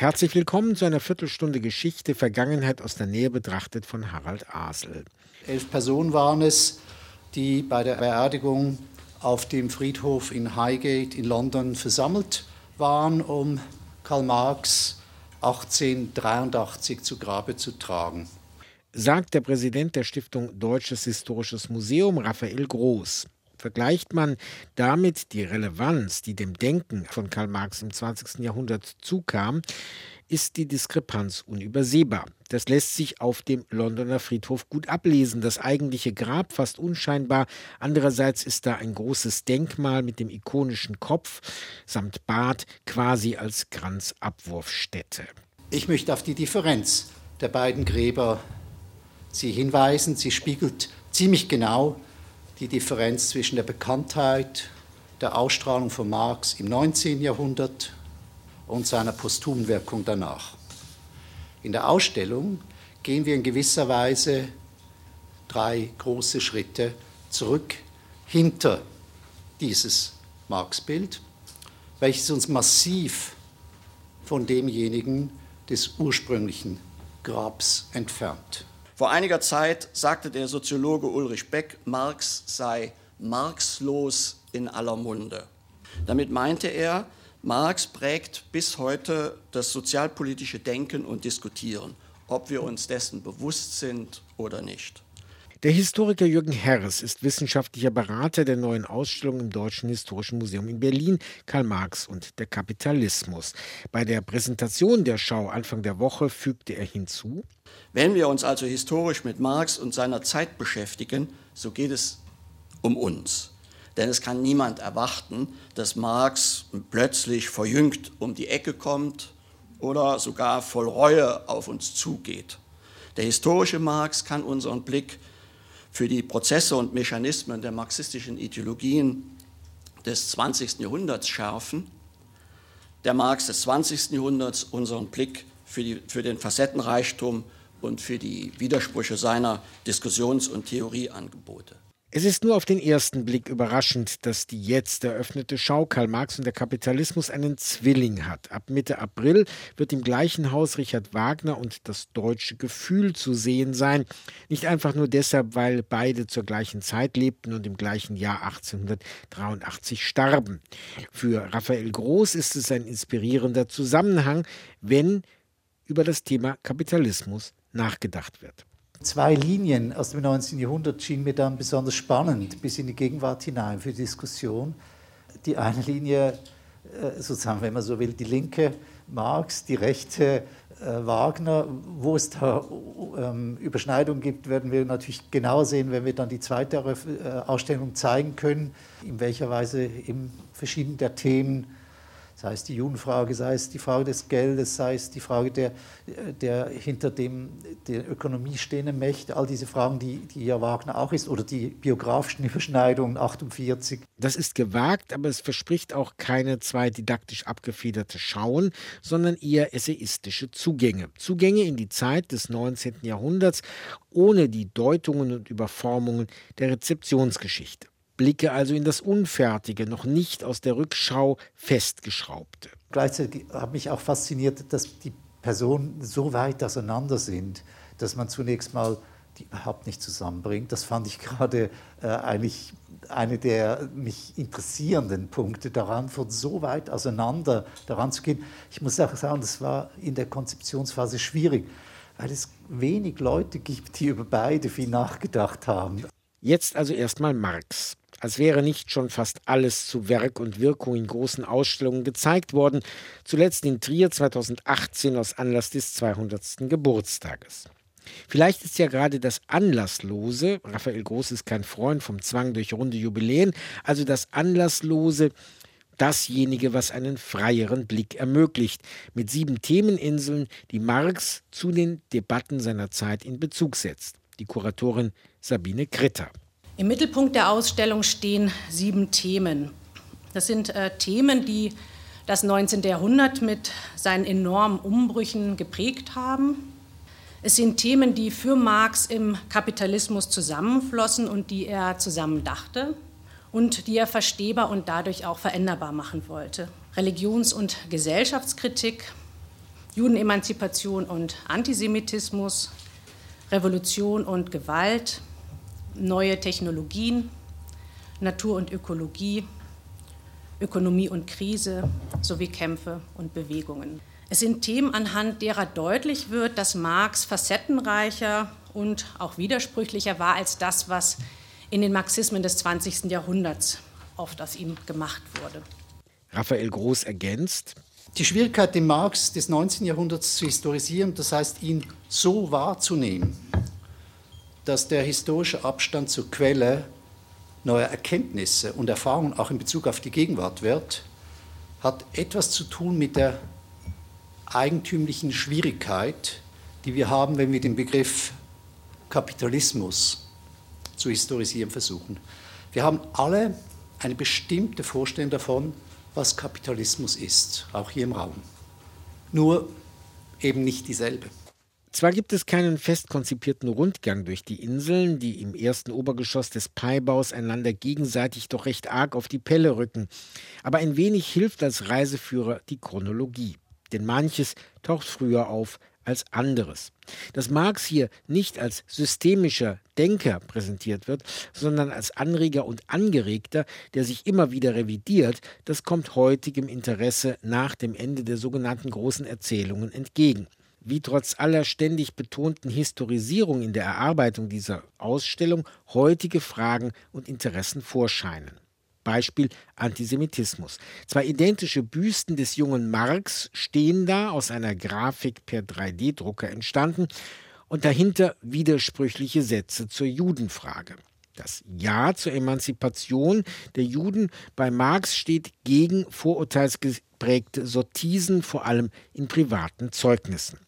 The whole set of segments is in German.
Herzlich willkommen zu einer Viertelstunde Geschichte Vergangenheit aus der Nähe betrachtet von Harald Asel. Elf Personen waren es, die bei der Beerdigung auf dem Friedhof in Highgate in London versammelt waren, um Karl Marx 1883 zu Grabe zu tragen. Sagt der Präsident der Stiftung Deutsches Historisches Museum, Raphael Groß. Vergleicht man damit die Relevanz, die dem Denken von Karl Marx im 20. Jahrhundert zukam, ist die Diskrepanz unübersehbar. Das lässt sich auf dem Londoner Friedhof gut ablesen. Das eigentliche Grab fast unscheinbar. Andererseits ist da ein großes Denkmal mit dem ikonischen Kopf samt Bart quasi als Kranzabwurfstätte. Ich möchte auf die Differenz der beiden Gräber Sie hinweisen. Sie spiegelt ziemlich genau die Differenz zwischen der Bekanntheit, der Ausstrahlung von Marx im 19. Jahrhundert und seiner posthumen Wirkung danach. In der Ausstellung gehen wir in gewisser Weise drei große Schritte zurück hinter dieses Marx-Bild, welches uns massiv von demjenigen des ursprünglichen Grabs entfernt. Vor einiger Zeit sagte der Soziologe Ulrich Beck, Marx sei marxlos in aller Munde. Damit meinte er, Marx prägt bis heute das sozialpolitische Denken und Diskutieren, ob wir uns dessen bewusst sind oder nicht. Der Historiker Jürgen Herres ist wissenschaftlicher Berater der neuen Ausstellung im Deutschen Historischen Museum in Berlin, Karl Marx und der Kapitalismus. Bei der Präsentation der Schau Anfang der Woche fügte er hinzu, wenn wir uns also historisch mit Marx und seiner Zeit beschäftigen, so geht es um uns. Denn es kann niemand erwarten, dass Marx plötzlich verjüngt um die Ecke kommt oder sogar voll Reue auf uns zugeht. Der historische Marx kann unseren Blick für die Prozesse und Mechanismen der marxistischen Ideologien des 20. Jahrhunderts schärfen, der Marx des 20. Jahrhunderts unseren Blick für, die, für den Facettenreichtum und für die Widersprüche seiner Diskussions- und Theorieangebote. Es ist nur auf den ersten Blick überraschend, dass die jetzt eröffnete Schau Karl Marx und der Kapitalismus einen Zwilling hat. Ab Mitte April wird im gleichen Haus Richard Wagner und das deutsche Gefühl zu sehen sein. Nicht einfach nur deshalb, weil beide zur gleichen Zeit lebten und im gleichen Jahr 1883 starben. Für Raphael Groß ist es ein inspirierender Zusammenhang, wenn über das Thema Kapitalismus nachgedacht wird. Zwei Linien aus dem 19. Jahrhundert schienen mir dann besonders spannend bis in die Gegenwart hinein für die Diskussion. Die eine Linie, äh, sozusagen, wenn man so will, die linke Marx, die rechte äh, Wagner. Wo es da ähm, Überschneidungen gibt, werden wir natürlich genau sehen, wenn wir dann die zweite äh, Ausstellung zeigen können, in welcher Weise eben verschiedene der Themen sei es die Judenfrage, sei es die Frage des Geldes, sei es die Frage der, der hinter dem, der Ökonomie stehenden Mächte, all diese Fragen, die, die ja Wagner auch ist, oder die biografischen Überschneidungen 48. Das ist gewagt, aber es verspricht auch keine zwei didaktisch abgefederte Schauen, sondern eher essayistische Zugänge. Zugänge in die Zeit des 19. Jahrhunderts ohne die Deutungen und Überformungen der Rezeptionsgeschichte. Blicke also in das Unfertige, noch nicht aus der Rückschau festgeschraubte. Gleichzeitig hat mich auch fasziniert, dass die Personen so weit auseinander sind, dass man zunächst mal die überhaupt nicht zusammenbringt. Das fand ich gerade äh, eigentlich eine der mich interessierenden Punkte daran, von so weit auseinander daran zu gehen. Ich muss auch sagen, das war in der Konzeptionsphase schwierig, weil es wenig Leute gibt, die über beide viel nachgedacht haben. Jetzt also erstmal Marx als wäre nicht schon fast alles zu Werk und Wirkung in großen Ausstellungen gezeigt worden, zuletzt in Trier 2018 aus Anlass des 200. Geburtstages. Vielleicht ist ja gerade das Anlasslose, Raphael Groß ist kein Freund vom Zwang durch runde Jubiläen, also das Anlasslose, dasjenige, was einen freieren Blick ermöglicht, mit sieben Themeninseln, die Marx zu den Debatten seiner Zeit in Bezug setzt. Die Kuratorin Sabine Kritter. Im Mittelpunkt der Ausstellung stehen sieben Themen. Das sind äh, Themen, die das 19. Jahrhundert mit seinen enormen Umbrüchen geprägt haben. Es sind Themen, die für Marx im Kapitalismus zusammenflossen und die er zusammendachte und die er verstehbar und dadurch auch veränderbar machen wollte. Religions- und Gesellschaftskritik, Judenemanzipation und Antisemitismus, Revolution und Gewalt, neue Technologien, Natur und Ökologie, Ökonomie und Krise sowie Kämpfe und Bewegungen. Es sind Themen, anhand derer deutlich wird, dass Marx facettenreicher und auch widersprüchlicher war als das, was in den Marxismen des 20. Jahrhunderts oft aus ihm gemacht wurde. Raphael Groß ergänzt, die Schwierigkeit, den Marx des 19. Jahrhunderts zu historisieren, das heißt, ihn so wahrzunehmen, dass der historische Abstand zur Quelle neuer Erkenntnisse und Erfahrungen auch in Bezug auf die Gegenwart wird, hat etwas zu tun mit der eigentümlichen Schwierigkeit, die wir haben, wenn wir den Begriff Kapitalismus zu historisieren versuchen. Wir haben alle eine bestimmte Vorstellung davon, was Kapitalismus ist, auch hier im Raum. Nur eben nicht dieselbe. Zwar gibt es keinen fest konzipierten Rundgang durch die Inseln, die im ersten Obergeschoss des Paibaus einander gegenseitig doch recht arg auf die Pelle rücken, aber ein wenig hilft als Reiseführer die Chronologie. Denn manches taucht früher auf als anderes. Dass Marx hier nicht als systemischer Denker präsentiert wird, sondern als Anreger und Angeregter, der sich immer wieder revidiert, das kommt heutigem Interesse nach dem Ende der sogenannten großen Erzählungen entgegen wie trotz aller ständig betonten Historisierung in der Erarbeitung dieser Ausstellung heutige Fragen und Interessen vorscheinen. Beispiel Antisemitismus. Zwei identische Büsten des jungen Marx stehen da, aus einer Grafik per 3D-Drucker entstanden, und dahinter widersprüchliche Sätze zur Judenfrage. Das Ja zur Emanzipation der Juden bei Marx steht gegen vorurteilsgeprägte Sortisen, vor allem in privaten Zeugnissen.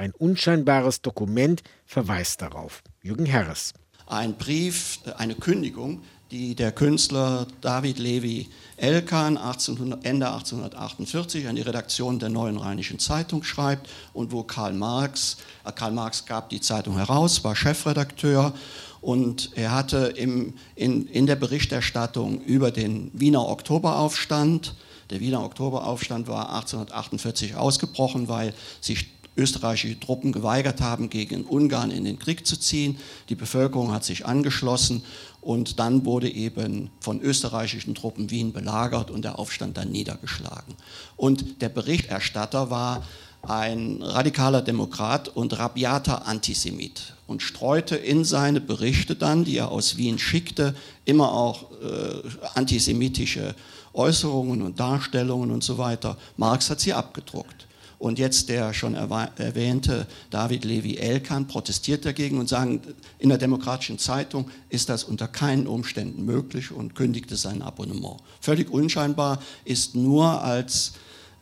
Ein unscheinbares Dokument verweist darauf. Jürgen Herres. Ein Brief, eine Kündigung, die der Künstler David Levi Elkan 1800, Ende 1848 an die Redaktion der Neuen Rheinischen Zeitung schreibt und wo Karl Marx, äh, Karl Marx gab die Zeitung heraus, war Chefredakteur und er hatte im, in, in der Berichterstattung über den Wiener Oktoberaufstand, der Wiener Oktoberaufstand war 1848 ausgebrochen, weil sich österreichische Truppen geweigert haben, gegen Ungarn in den Krieg zu ziehen. Die Bevölkerung hat sich angeschlossen und dann wurde eben von österreichischen Truppen Wien belagert und der Aufstand dann niedergeschlagen. Und der Berichterstatter war ein radikaler Demokrat und rabiater Antisemit und streute in seine Berichte dann, die er aus Wien schickte, immer auch äh, antisemitische Äußerungen und Darstellungen und so weiter. Marx hat sie abgedruckt. Und jetzt der schon erwähnte David Levi Elkan protestiert dagegen und sagt, in der Demokratischen Zeitung ist das unter keinen Umständen möglich und kündigte sein Abonnement. Völlig unscheinbar ist nur als,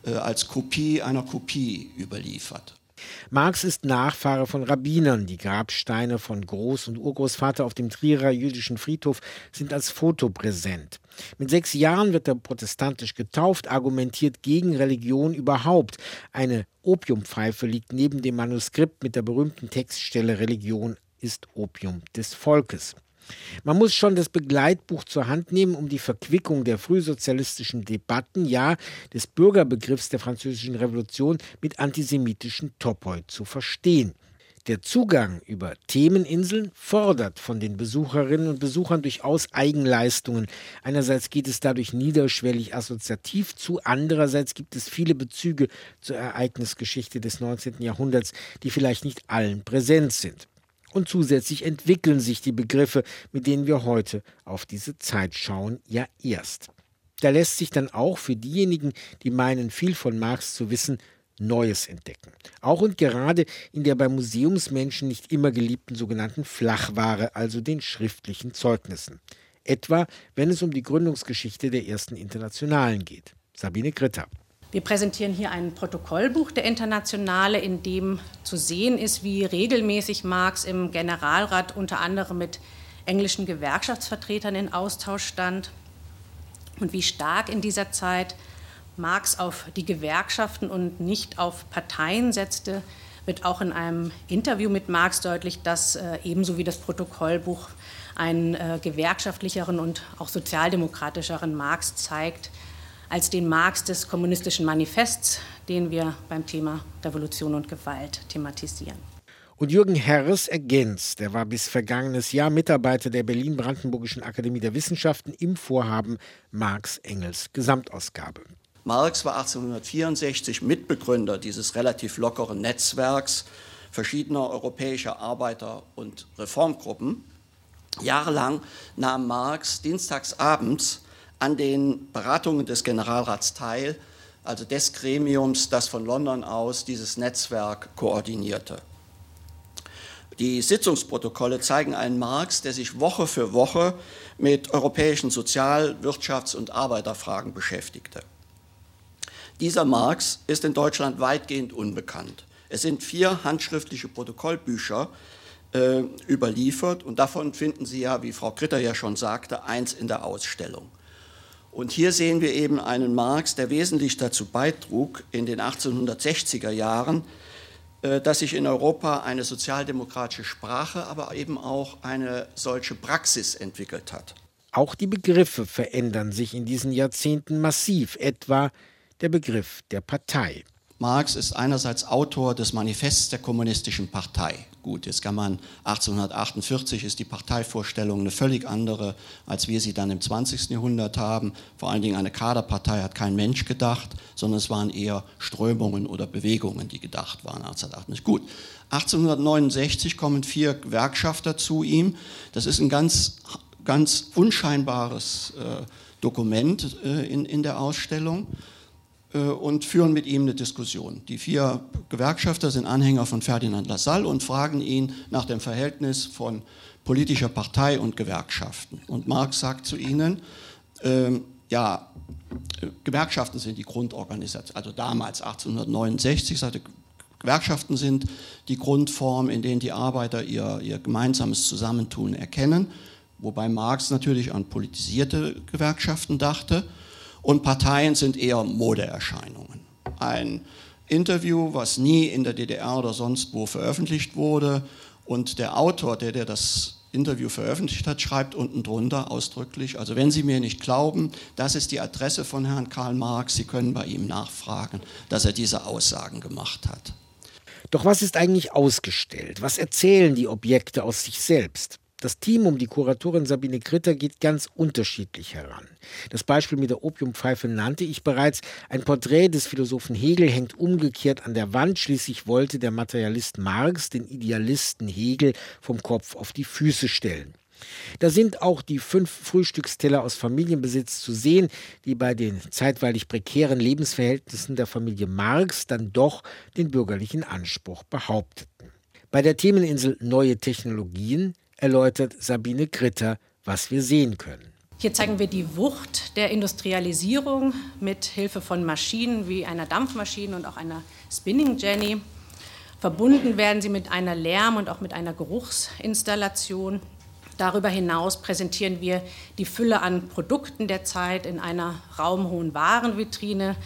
äh, als Kopie einer Kopie überliefert. Marx ist Nachfahre von Rabbinern. Die Grabsteine von Groß- und Urgroßvater auf dem Trierer jüdischen Friedhof sind als Foto präsent. Mit sechs Jahren wird er protestantisch getauft, argumentiert gegen Religion überhaupt. Eine Opiumpfeife liegt neben dem Manuskript mit der berühmten Textstelle Religion ist Opium des Volkes. Man muss schon das Begleitbuch zur Hand nehmen, um die Verquickung der frühsozialistischen Debatten, ja des Bürgerbegriffs der Französischen Revolution mit antisemitischen Topoi zu verstehen. Der Zugang über Themeninseln fordert von den Besucherinnen und Besuchern durchaus Eigenleistungen. Einerseits geht es dadurch niederschwellig assoziativ zu, andererseits gibt es viele Bezüge zur Ereignisgeschichte des 19. Jahrhunderts, die vielleicht nicht allen präsent sind. Und zusätzlich entwickeln sich die Begriffe, mit denen wir heute auf diese Zeit schauen, ja erst. Da lässt sich dann auch für diejenigen, die meinen, viel von Marx zu wissen, Neues entdecken. Auch und gerade in der bei Museumsmenschen nicht immer geliebten sogenannten Flachware, also den schriftlichen Zeugnissen. Etwa, wenn es um die Gründungsgeschichte der ersten Internationalen geht. Sabine Gritter. Wir präsentieren hier ein Protokollbuch. Der Internationale, in dem zu sehen ist, wie regelmäßig Marx im Generalrat unter anderem mit englischen Gewerkschaftsvertretern in Austausch stand und wie stark in dieser Zeit Marx auf die Gewerkschaften und nicht auf Parteien setzte, wird auch in einem Interview mit Marx deutlich, dass äh, ebenso wie das Protokollbuch einen äh, gewerkschaftlicheren und auch sozialdemokratischeren Marx zeigt, als den Marx des kommunistischen Manifests, den wir beim Thema Revolution und Gewalt thematisieren. Und Jürgen Herres ergänzt, er war bis vergangenes Jahr Mitarbeiter der Berlin-Brandenburgischen Akademie der Wissenschaften im Vorhaben Marx Engels Gesamtausgabe. Marx war 1864 Mitbegründer dieses relativ lockeren Netzwerks verschiedener europäischer Arbeiter- und Reformgruppen. Jahrelang nahm Marx dienstagsabends an den Beratungen des Generalrats teil, also des Gremiums, das von London aus dieses Netzwerk koordinierte. Die Sitzungsprotokolle zeigen einen Marx, der sich Woche für Woche mit europäischen Sozial-, Wirtschafts- und Arbeiterfragen beschäftigte. Dieser Marx ist in Deutschland weitgehend unbekannt. Es sind vier handschriftliche Protokollbücher äh, überliefert und davon finden Sie ja, wie Frau Kritter ja schon sagte, eins in der Ausstellung. Und hier sehen wir eben einen Marx, der wesentlich dazu beitrug, in den 1860er Jahren äh, dass sich in Europa eine sozialdemokratische Sprache, aber eben auch eine solche Praxis entwickelt hat. Auch die Begriffe verändern sich in diesen Jahrzehnten massiv, etwa der Begriff der Partei. Marx ist einerseits Autor des Manifests der Kommunistischen Partei. Gut, jetzt kann man 1848 ist die Parteivorstellung eine völlig andere, als wir sie dann im 20. Jahrhundert haben. Vor allen Dingen eine Kaderpartei hat kein Mensch gedacht, sondern es waren eher Strömungen oder Bewegungen, die gedacht waren 1848. Gut, 1869 kommen vier Gewerkschafter zu ihm. Das ist ein ganz, ganz unscheinbares äh, Dokument äh, in, in der Ausstellung. Äh, und führen mit ihm eine Diskussion. Die vier Gewerkschafter sind Anhänger von Ferdinand Lassalle und fragen ihn nach dem Verhältnis von politischer Partei und Gewerkschaften. Und Marx sagt zu ihnen, ähm, ja, Gewerkschaften sind die Grundorganisation, also damals 1869 sagte Gewerkschaften sind die Grundform, in denen die Arbeiter ihr, ihr gemeinsames Zusammentun erkennen, wobei Marx natürlich an politisierte Gewerkschaften dachte und Parteien sind eher Modeerscheinungen. Ein Interview, was nie in der DDR oder sonst wo veröffentlicht wurde und der Autor, der, der das Interview veröffentlicht hat, schreibt unten drunter ausdrücklich, also wenn Sie mir nicht glauben, das ist die Adresse von Herrn Karl Marx, Sie können bei ihm nachfragen, dass er diese Aussagen gemacht hat. Doch was ist eigentlich ausgestellt? Was erzählen die Objekte aus sich selbst? Das Team um die Kuratorin Sabine Kritter geht ganz unterschiedlich heran. Das Beispiel mit der Opiumpfeife nannte ich bereits. Ein Porträt des Philosophen Hegel hängt umgekehrt an der Wand. Schließlich wollte der Materialist Marx den Idealisten Hegel vom Kopf auf die Füße stellen. Da sind auch die fünf Frühstücksteller aus Familienbesitz zu sehen, die bei den zeitweilig prekären Lebensverhältnissen der Familie Marx dann doch den bürgerlichen Anspruch behaupteten. Bei der Themeninsel Neue Technologien erläutert Sabine Gritter, was wir sehen können. Hier zeigen wir die Wucht der Industrialisierung mit Hilfe von Maschinen wie einer Dampfmaschine und auch einer Spinning Jenny. Verbunden werden sie mit einer Lärm- und auch mit einer Geruchsinstallation. Darüber hinaus präsentieren wir die Fülle an Produkten der Zeit in einer raumhohen Warenvitrine.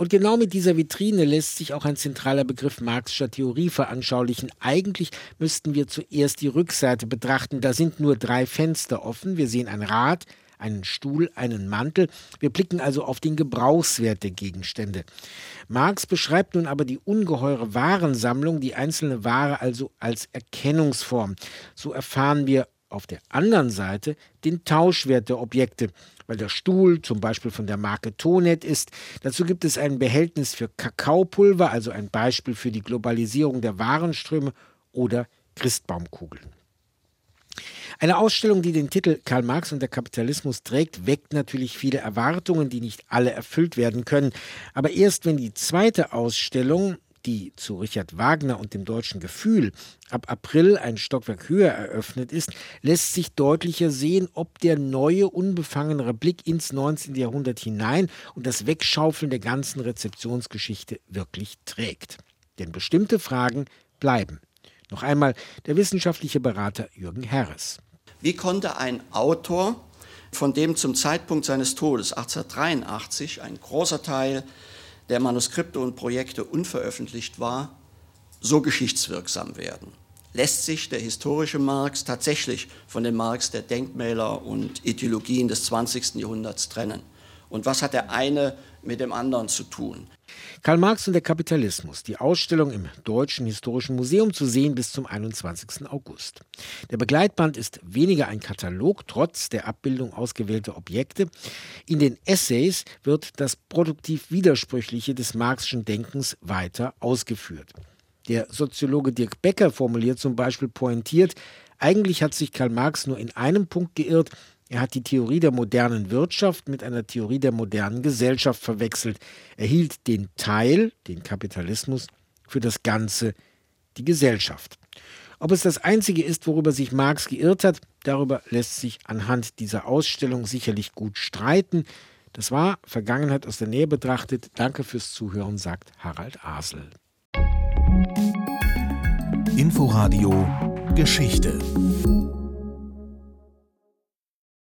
Und genau mit dieser Vitrine lässt sich auch ein zentraler Begriff Marxischer Theorie veranschaulichen. Eigentlich müssten wir zuerst die Rückseite betrachten. Da sind nur drei Fenster offen. Wir sehen ein Rad, einen Stuhl, einen Mantel. Wir blicken also auf den Gebrauchswert der Gegenstände. Marx beschreibt nun aber die ungeheure Warensammlung, die einzelne Ware also als Erkennungsform. So erfahren wir auf der anderen Seite den Tauschwert der Objekte weil der Stuhl zum Beispiel von der Marke Tonet ist. Dazu gibt es ein Behältnis für Kakaopulver, also ein Beispiel für die Globalisierung der Warenströme oder Christbaumkugeln. Eine Ausstellung, die den Titel Karl Marx und der Kapitalismus trägt, weckt natürlich viele Erwartungen, die nicht alle erfüllt werden können. Aber erst wenn die zweite Ausstellung die zu Richard Wagner und dem deutschen Gefühl ab April ein Stockwerk höher eröffnet ist, lässt sich deutlicher sehen, ob der neue, unbefangenere Blick ins 19. Jahrhundert hinein und das Wegschaufeln der ganzen Rezeptionsgeschichte wirklich trägt. Denn bestimmte Fragen bleiben. Noch einmal der wissenschaftliche Berater Jürgen Herres. Wie konnte ein Autor, von dem zum Zeitpunkt seines Todes 1883 ein großer Teil der Manuskripte und Projekte unveröffentlicht war, so geschichtswirksam werden. Lässt sich der historische Marx tatsächlich von dem Marx der Denkmäler und Ideologien des 20. Jahrhunderts trennen? Und was hat der eine mit dem anderen zu tun. Karl Marx und der Kapitalismus, die Ausstellung im Deutschen Historischen Museum zu sehen bis zum 21. August. Der Begleitband ist weniger ein Katalog, trotz der Abbildung ausgewählter Objekte. In den Essays wird das produktiv Widersprüchliche des Marxischen Denkens weiter ausgeführt. Der Soziologe Dirk Becker formuliert zum Beispiel pointiert, eigentlich hat sich Karl Marx nur in einem Punkt geirrt, er hat die Theorie der modernen Wirtschaft mit einer Theorie der modernen Gesellschaft verwechselt. Er hielt den Teil, den Kapitalismus, für das Ganze, die Gesellschaft. Ob es das Einzige ist, worüber sich Marx geirrt hat, darüber lässt sich anhand dieser Ausstellung sicherlich gut streiten. Das war Vergangenheit aus der Nähe betrachtet. Danke fürs Zuhören, sagt Harald Asel. Inforadio Geschichte